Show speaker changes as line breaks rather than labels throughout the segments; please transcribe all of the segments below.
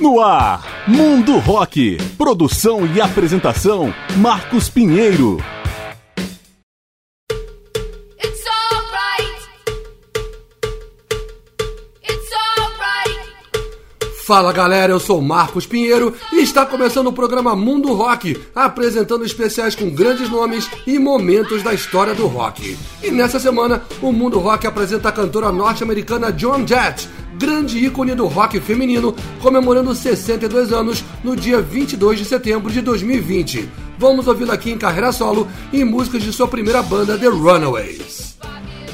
No ar, Mundo Rock. Produção e apresentação, Marcos Pinheiro.
Fala galera, eu sou Marcos Pinheiro e está começando o programa Mundo Rock, apresentando especiais com grandes nomes e momentos da história do rock. E nessa semana, o Mundo Rock apresenta a cantora norte-americana Joan Jett, grande ícone do rock feminino, comemorando 62 anos no dia 22 de setembro de 2020. Vamos ouvi-la aqui em carreira solo e músicas de sua primeira banda, The Runaways.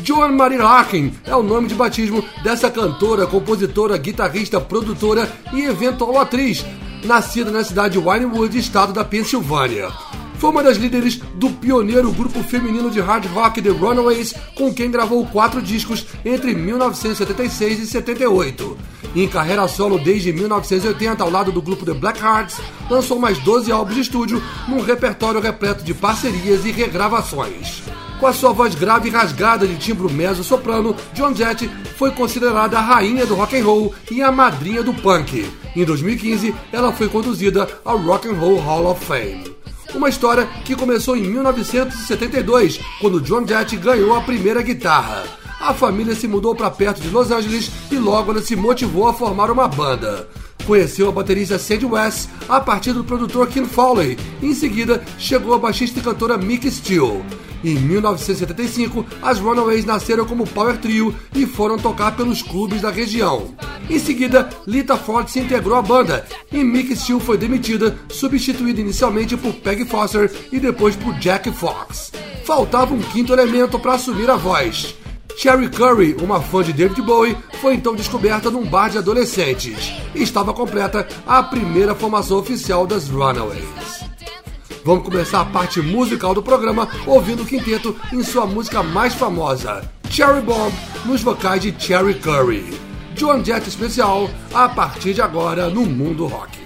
Joan Marie Harkin é o nome de batismo dessa cantora, compositora, guitarrista, produtora e eventual atriz, nascida na cidade de Winewood, estado da Pensilvânia. Foi uma das líderes do pioneiro grupo feminino de hard rock The Runaways, com quem gravou quatro discos entre 1976 e 78. Em carreira solo desde 1980, ao lado do grupo The Blackhearts, lançou mais 12 álbuns de estúdio num repertório repleto de parcerias e regravações. Com a sua voz grave e rasgada de timbro mezzo-soprano, John Jett foi considerada a rainha do rock and roll e a madrinha do punk. Em 2015, ela foi conduzida ao Rock and Roll Hall of Fame. Uma história que começou em 1972, quando John Jett ganhou a primeira guitarra. A família se mudou para perto de Los Angeles e logo ela se motivou a formar uma banda. Conheceu a baterista Sandy West a partir do produtor Kim Fowley. Em seguida, chegou a baixista e cantora Mick Steele. Em 1975, as Runaways nasceram como power trio e foram tocar pelos clubes da região. Em seguida, Lita Ford se integrou à banda e Mick Steele foi demitida, substituída inicialmente por Peggy Foster e depois por Jack Fox. Faltava um quinto elemento para assumir a voz. Cherry Curry, uma fã de David Bowie, foi então descoberta num bar de adolescentes. E estava completa a primeira formação oficial das Runaways. Vamos começar a parte musical do programa ouvindo o quinteto em sua música mais famosa, Cherry Bomb, nos vocais de Cherry Curry. John Jett especial, a partir de agora no Mundo Rock.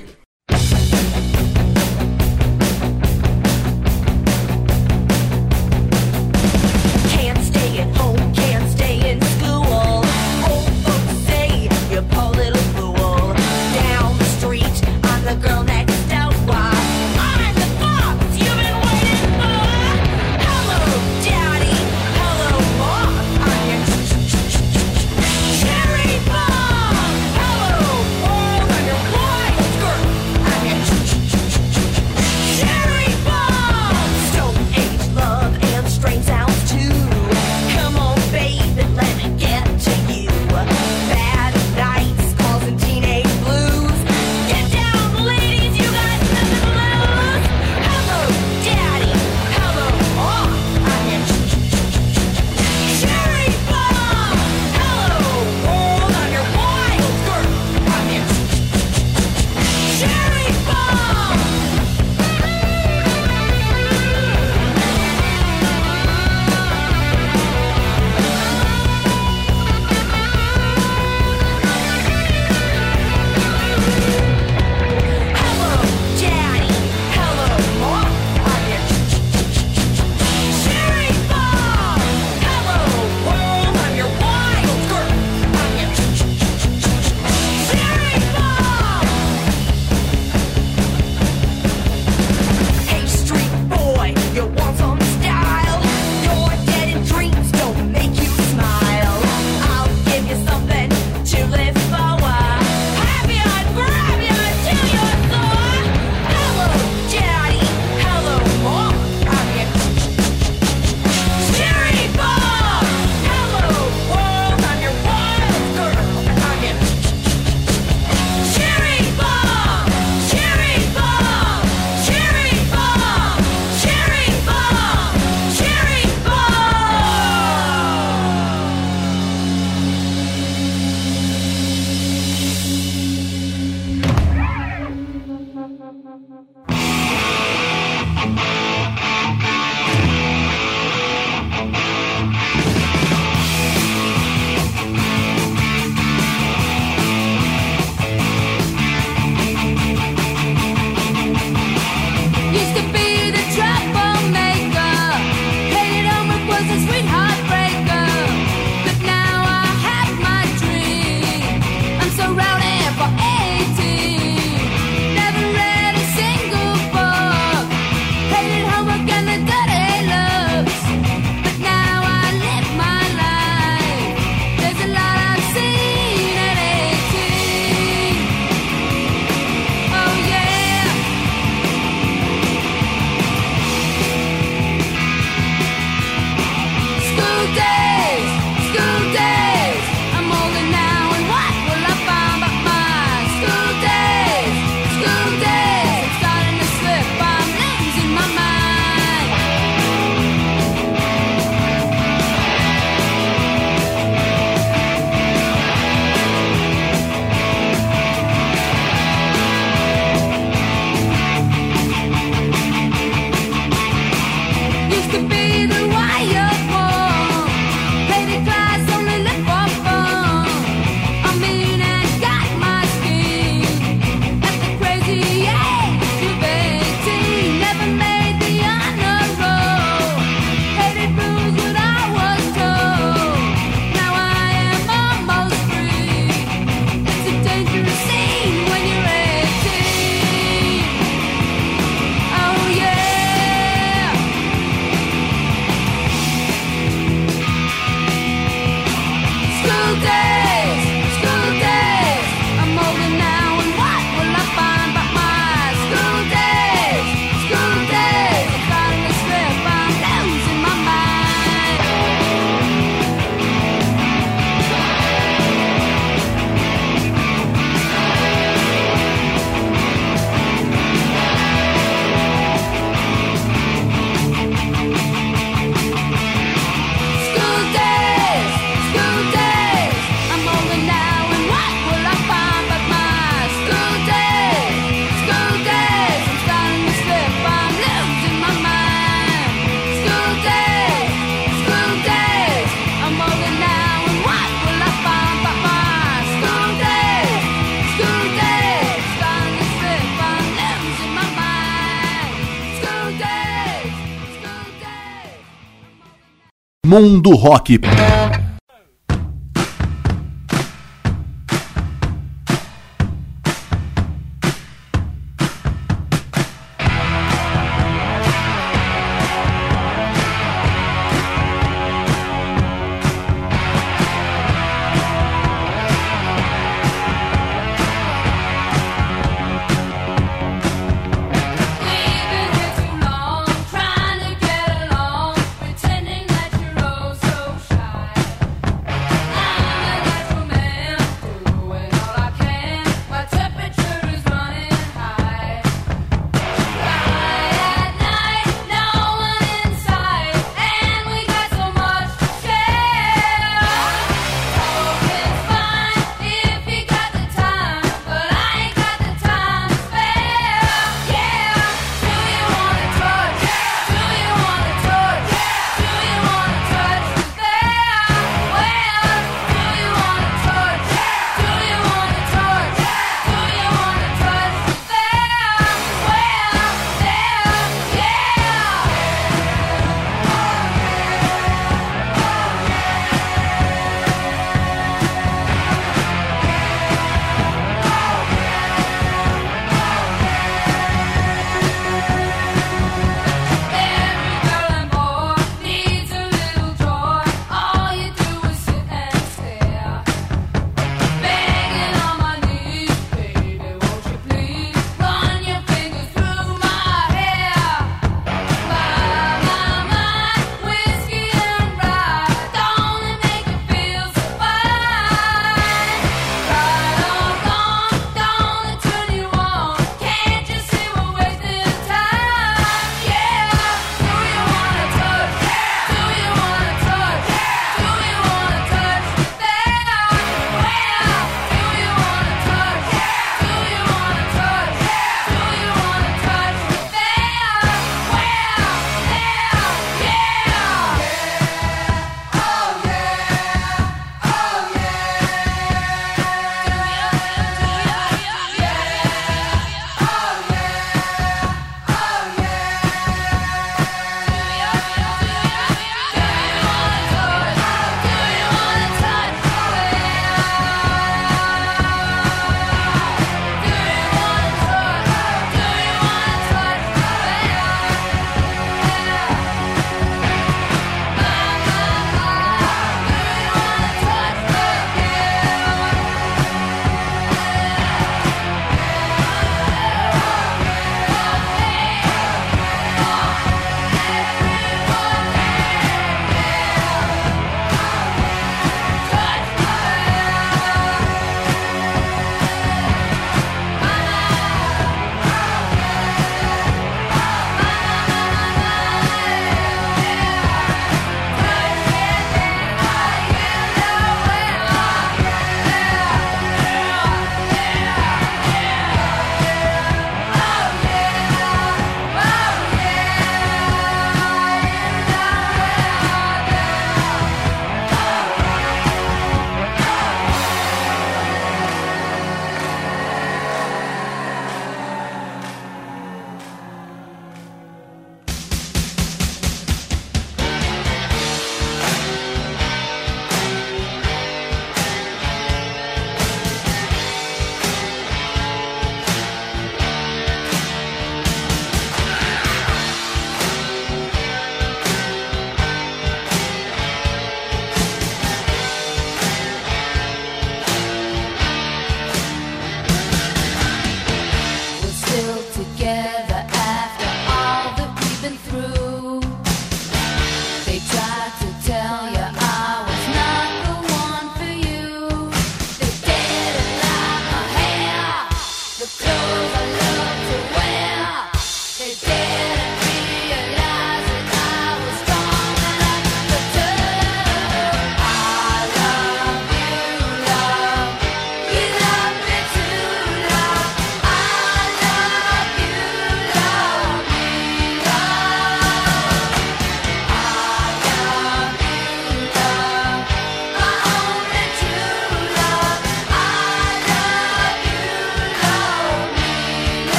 Mundo Rock.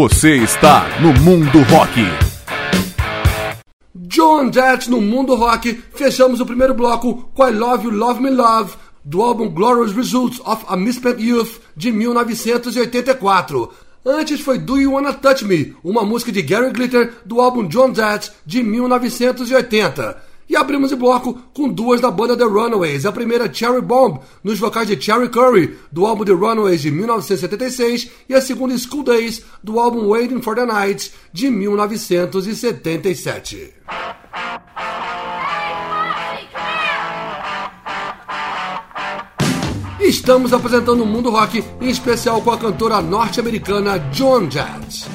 Você está no Mundo Rock.
John Jett no Mundo Rock. Fechamos o primeiro bloco com I Love You, Love Me Love, do álbum Glorious Results of a Misspent Youth, de 1984. Antes foi Do You Wanna Touch Me, uma música de Gary Glitter, do álbum John Jett, de 1980. E abrimos o bloco com duas da banda The Runaways. A primeira, Cherry Bomb, nos vocais de Cherry Curry, do álbum The Runaways de 1976, e a segunda, School Days, do álbum Waiting for the Night, de 1977. Estamos apresentando o mundo rock, em especial com a cantora norte-americana Joan Jett.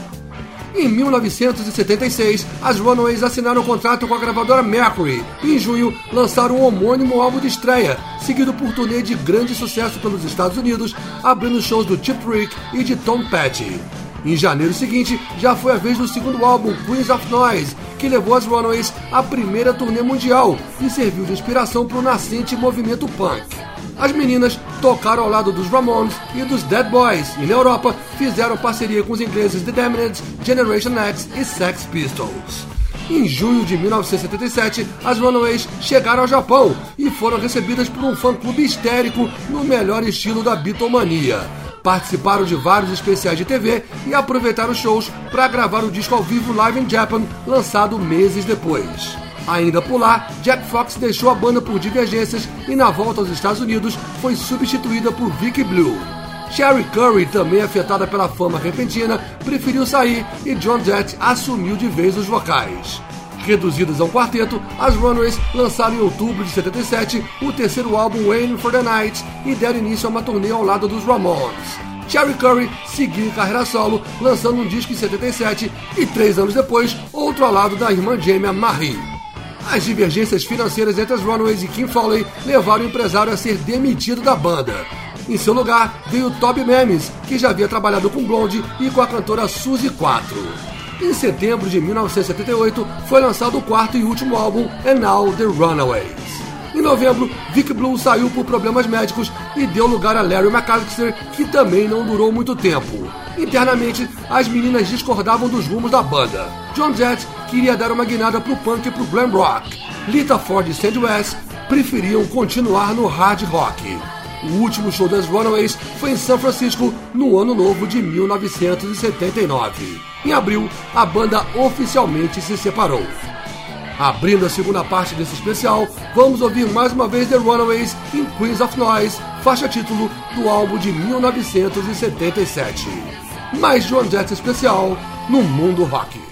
Em 1976, as Runaways assinaram um contrato com a gravadora Mercury e, em junho, lançaram um homônimo álbum de estreia, seguido por turnê de grande sucesso pelos Estados Unidos, abrindo shows do Chip Trick e de Tom Petty. Em janeiro seguinte, já foi a vez do segundo álbum, Queens of Noise, que levou as Runaways à primeira turnê mundial e serviu de inspiração para o nascente movimento punk. As meninas tocaram ao lado dos Ramones e dos Dead Boys e na Europa fizeram parceria com os ingleses The Damned, Generation X e Sex Pistols. Em junho de 1977, as Runaways chegaram ao Japão e foram recebidas por um fã-clube histérico no melhor estilo da Beatlemania. Participaram de vários especiais de TV e aproveitaram shows para gravar o disco ao vivo Live in Japan, lançado meses depois. Ainda por lá, Jack Fox deixou a banda por divergências e na volta aos Estados Unidos foi substituída por Vicky Blue. Sherry Curry, também afetada pela fama repentina, preferiu sair e John Jett assumiu de vez os vocais. Reduzidas a um quarteto, as Runaways lançaram em outubro de 77 o terceiro álbum Waiting for the Night e deram início a uma turnê ao lado dos Ramones. Cherry Curry seguiu em carreira solo, lançando um disco em 77 e três anos depois, outro ao lado da irmã gêmea Marie. As divergências financeiras entre as Runaways e Kim Foley levaram o empresário a ser demitido da banda. Em seu lugar veio Toby Memes, que já havia trabalhado com Blonde e com a cantora Suzy 4. Em setembro de 1978 foi lançado o quarto e último álbum And Now The Runaways. Em novembro, Vic Blue saiu por problemas médicos e deu lugar a Larry McAllister, que também não durou muito tempo. Internamente, as meninas discordavam dos rumos da banda. John Jett queria dar uma guinada pro punk e pro glam rock. Lita Ford e Sandy West preferiam continuar no hard rock. O último show das Runaways foi em São Francisco no ano novo de 1979. Em abril, a banda oficialmente se separou. Abrindo a segunda parte desse especial, vamos ouvir mais uma vez The Runaways em Queens of Noise, faixa título do álbum de 1977. Mais John Jett especial no Mundo Rock.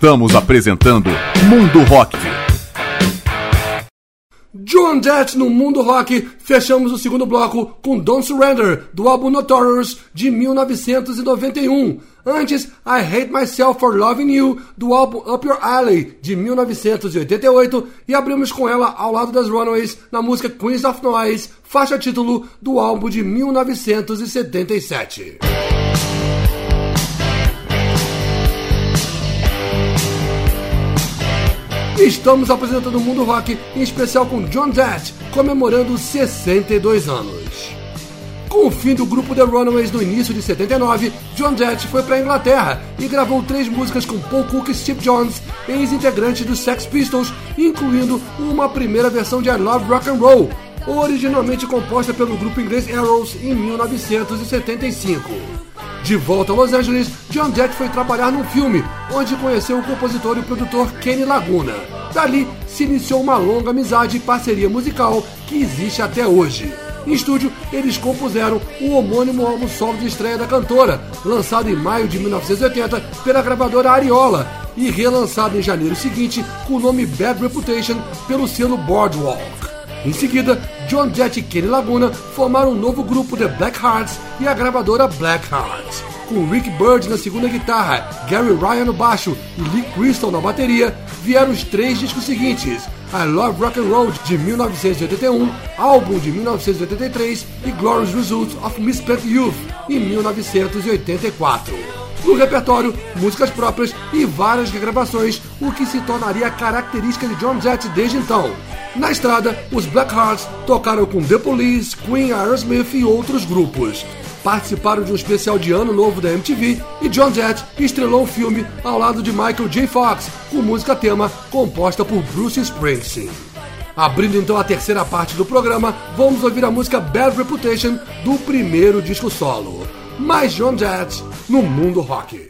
Estamos apresentando Mundo Rock.
John Jett no Mundo Rock. Fechamos o segundo bloco com Don't Surrender, do álbum Notorious, de 1991. Antes, I Hate Myself for Loving You, do álbum Up Your Alley, de 1988. E abrimos com ela ao lado das Runaways, na música Queens of Noise, faixa título do álbum de 1977. Estamos apresentando o Mundo Rock, em especial com John Jett, comemorando 62 anos. Com o fim do grupo The Runaways no início de 79, John Jett foi para a Inglaterra e gravou três músicas com Paul Cook e Steve Jones, ex-integrantes dos Sex Pistols, incluindo uma primeira versão de I Love Rock and Roll, originalmente composta pelo grupo inglês Arrows em 1975. De volta a Los Angeles, John Jett foi trabalhar num filme, onde conheceu o compositor e produtor Kenny Laguna. Dali se iniciou uma longa amizade e parceria musical que existe até hoje. Em estúdio, eles compuseram o homônimo álbum solo de estreia da cantora, lançado em maio de 1980 pela gravadora Ariola e relançado em janeiro seguinte com o nome Bad Reputation pelo selo Boardwalk. Em seguida, John Jett e Kenny Laguna formaram um novo grupo The Black Hearts e a gravadora Black Hearts. Com Rick Bird na segunda guitarra, Gary Ryan no baixo e Lee Crystal na bateria, vieram os três discos seguintes: I Love Rock and Roll de 1981, álbum de 1983 e Glorious Results of Misspent Youth em 1984. No repertório, músicas próprias e várias regravações, o que se tornaria característica de John Jett desde então. Na estrada, os Blackhearts tocaram com The Police, Queen, Aerosmith e outros grupos. Participaram de um especial de Ano Novo da MTV e John Jett estrelou o filme ao lado de Michael J. Fox, com música tema composta por Bruce Springsteen. Abrindo então a terceira parte do programa, vamos ouvir a música Bad Reputation do primeiro disco solo. Mais John Jett no mundo rock.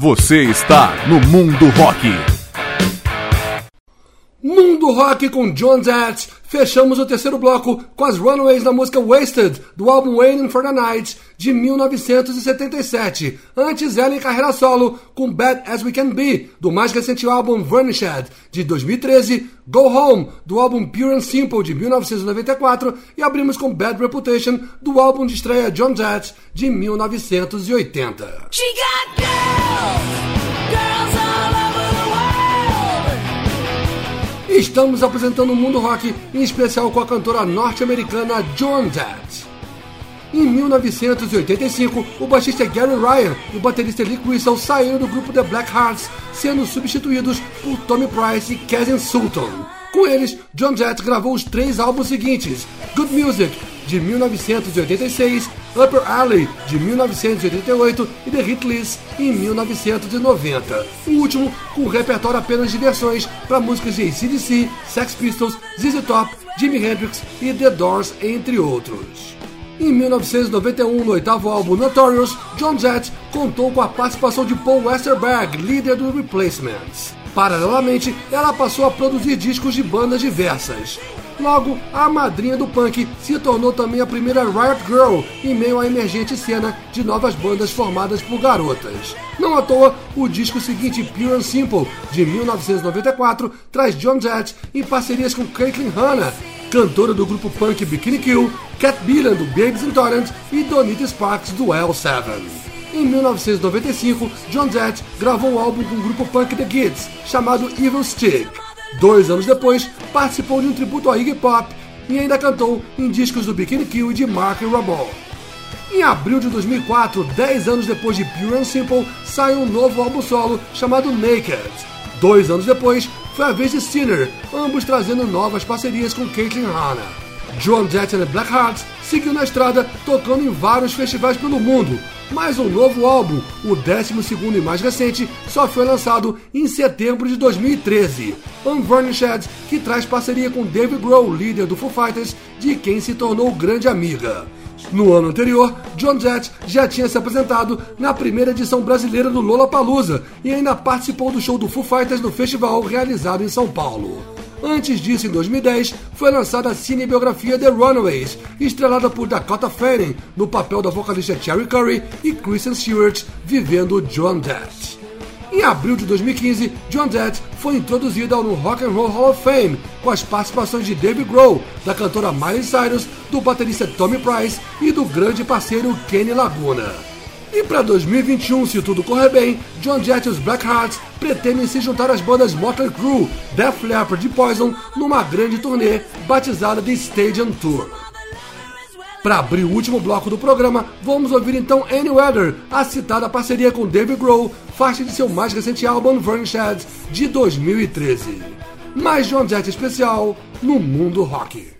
Você está no Mundo Rock.
Mundo Rock com John Jett. Fechamos o terceiro bloco com as Runaways da música Wasted, do álbum Waiting for the Night, de 1977. Antes ela em carreira solo, com Bad As We Can Be, do mais recente álbum Varnished, de 2013, Go Home, do álbum Pure and Simple, de 1994, e abrimos com Bad Reputation, do álbum de estreia John Jett, de 1980. Estamos apresentando o mundo rock, em especial com a cantora norte-americana Joan Jett. Em 1985, o baixista Gary Ryan e o baterista Lee Crystal saíram do grupo The Black Hearts, sendo substituídos por Tommy Price e Kazin Sultan. Com eles, John Jett gravou os três álbuns seguintes: Good Music, de 1986, Upper Alley, de 1988 e The Hit List, em 1990. O último com repertório apenas de versões para músicas de ACDC, Sex Pistols, ZZ Top, Jimi Hendrix e The Doors, entre outros. Em 1991, no oitavo álbum Notorious, John Jett contou com a participação de Paul Westerberg, líder do Replacements. Paralelamente, ela passou a produzir discos de bandas diversas. Logo, a madrinha do punk se tornou também a primeira Riot Girl em meio à emergente cena de novas bandas formadas por garotas. Não à toa, o disco seguinte, Pure and Simple, de 1994, traz John Jett em parcerias com Caitlin Hanna, cantora do grupo punk Bikini Kill, Cat Billion do Babes in Torrent e Donita Sparks do L7. Em 1995, John Jett gravou um álbum com o grupo punk The Kids, chamado Evil Stick. Dois anos depois, participou de um tributo a Iggy Pop e ainda cantou em discos do Bikini Kill e de Mark Rabo. Em abril de 2004, 10 anos depois de Pure and Simple, sai um novo álbum solo chamado Naked. Dois anos depois, foi a vez de Sinner, ambos trazendo novas parcerias com Caitlin Hanna. John Jett and the Blackhearts seguiu na estrada, tocando em vários festivais pelo mundo, mas um novo álbum, o 12 e mais recente, só foi lançado em setembro de 2013. Unvarnished, que traz parceria com Dave Grohl, líder do Foo Fighters, de quem se tornou grande amiga. No ano anterior, John Jett já tinha se apresentado na primeira edição brasileira do Lollapalooza e ainda participou do show do Foo Fighters no festival realizado em São Paulo. Antes disso, em 2010, foi lançada a cinebiografia The Runaways, estrelada por Dakota Fanning no papel da vocalista Cherry Curry e Kristen Stewart vivendo John Jett. Em abril de 2015, John Jett foi introduzida no Rock and Roll Hall of Fame com as participações de Dave Grohl, da cantora Miley Cyrus, do baterista Tommy Price e do grande parceiro Kenny Laguna. E para 2021, se tudo correr bem, John Jett e os Blackhearts pretendem se juntar às bandas Motley Crue, Def Leppard e Poison numa grande turnê batizada de Stadium Tour. Para abrir o último bloco do programa, vamos ouvir então Any Weather, a citada parceria com Dave Grohl, faixa de seu mais recente álbum Varnished de 2013. Mais John Jett especial no mundo rock.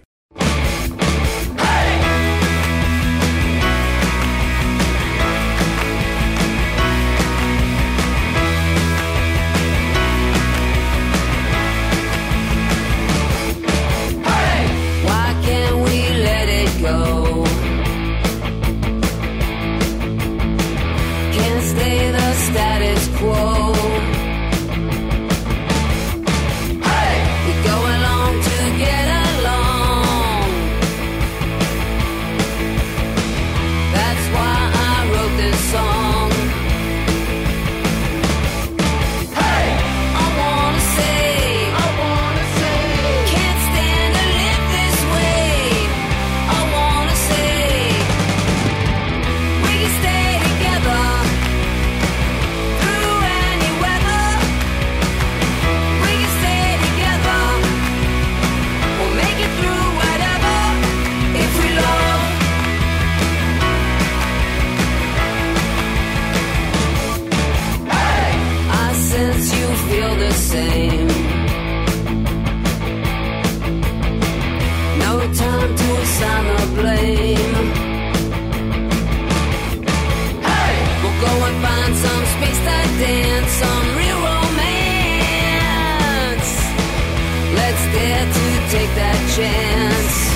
Dare to take that chance.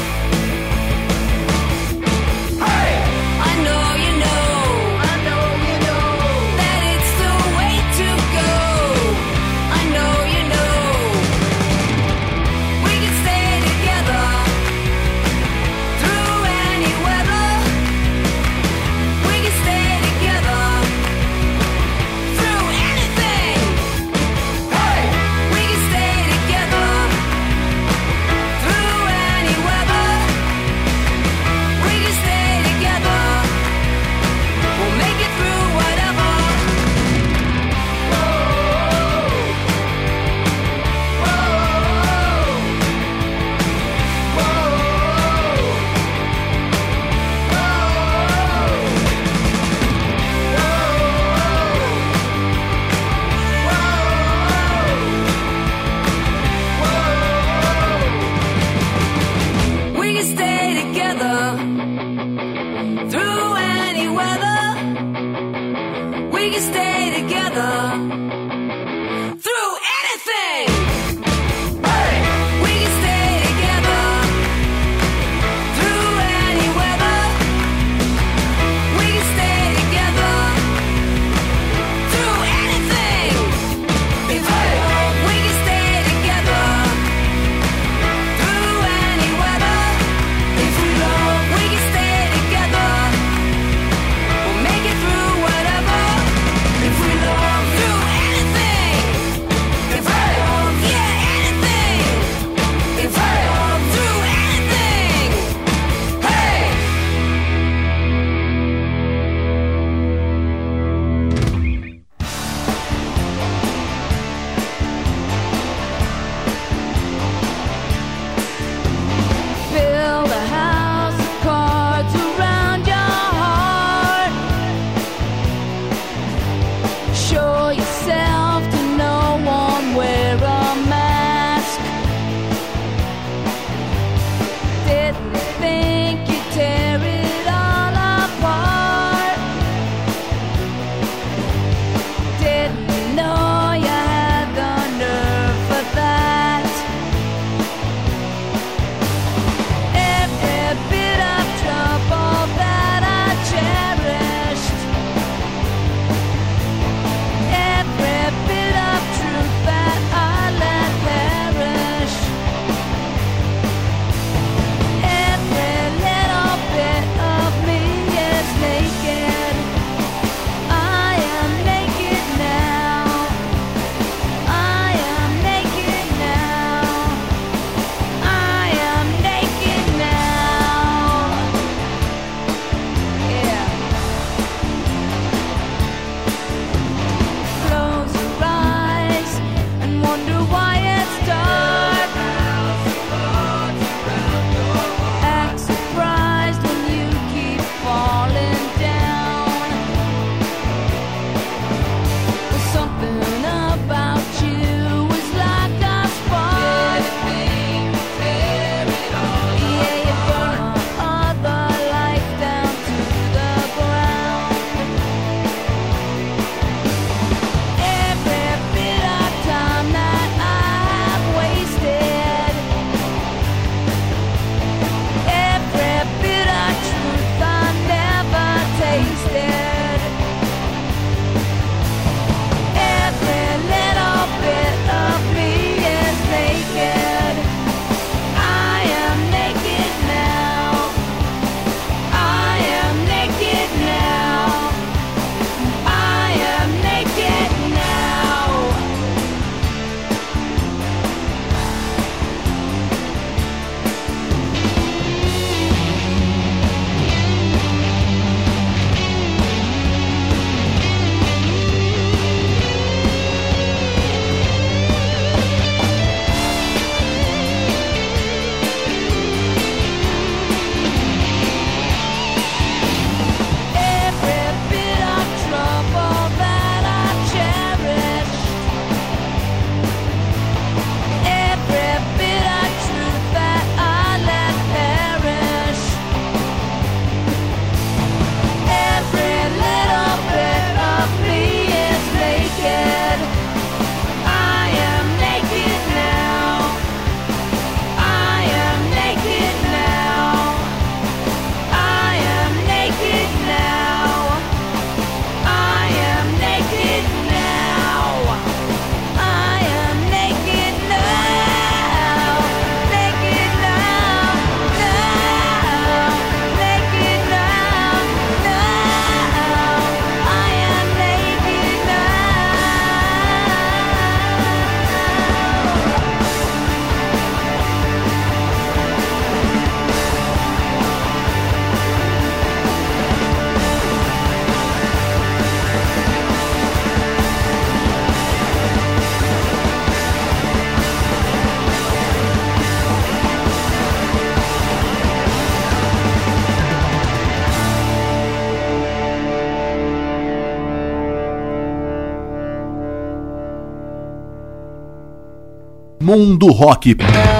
Mundo Rock.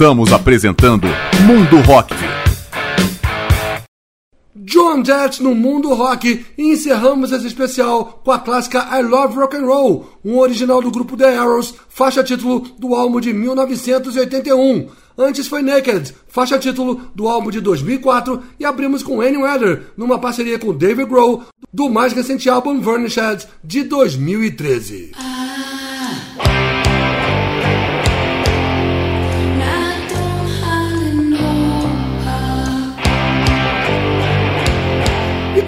Estamos apresentando Mundo Rock.
John Jett no Mundo Rock e encerramos esse especial com a clássica I Love Rock and Roll, um original do grupo The Arrows, faixa título do álbum de 1981. Antes foi Naked, faixa título do álbum de 2004 e abrimos com Any Weather, numa parceria com David Grohl, do mais recente álbum Varnished de 2013.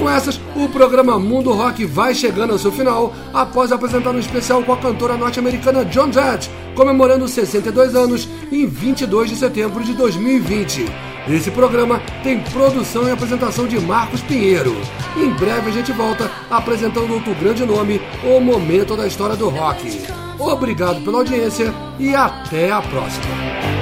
com essas, o programa Mundo Rock vai chegando ao seu final após apresentar um especial com a cantora norte-americana John Jett, comemorando 62 anos em 22 de setembro de 2020. Esse programa tem produção e apresentação de Marcos Pinheiro. Em breve a gente volta apresentando outro grande nome, o momento da história do rock. Obrigado pela audiência e até a próxima.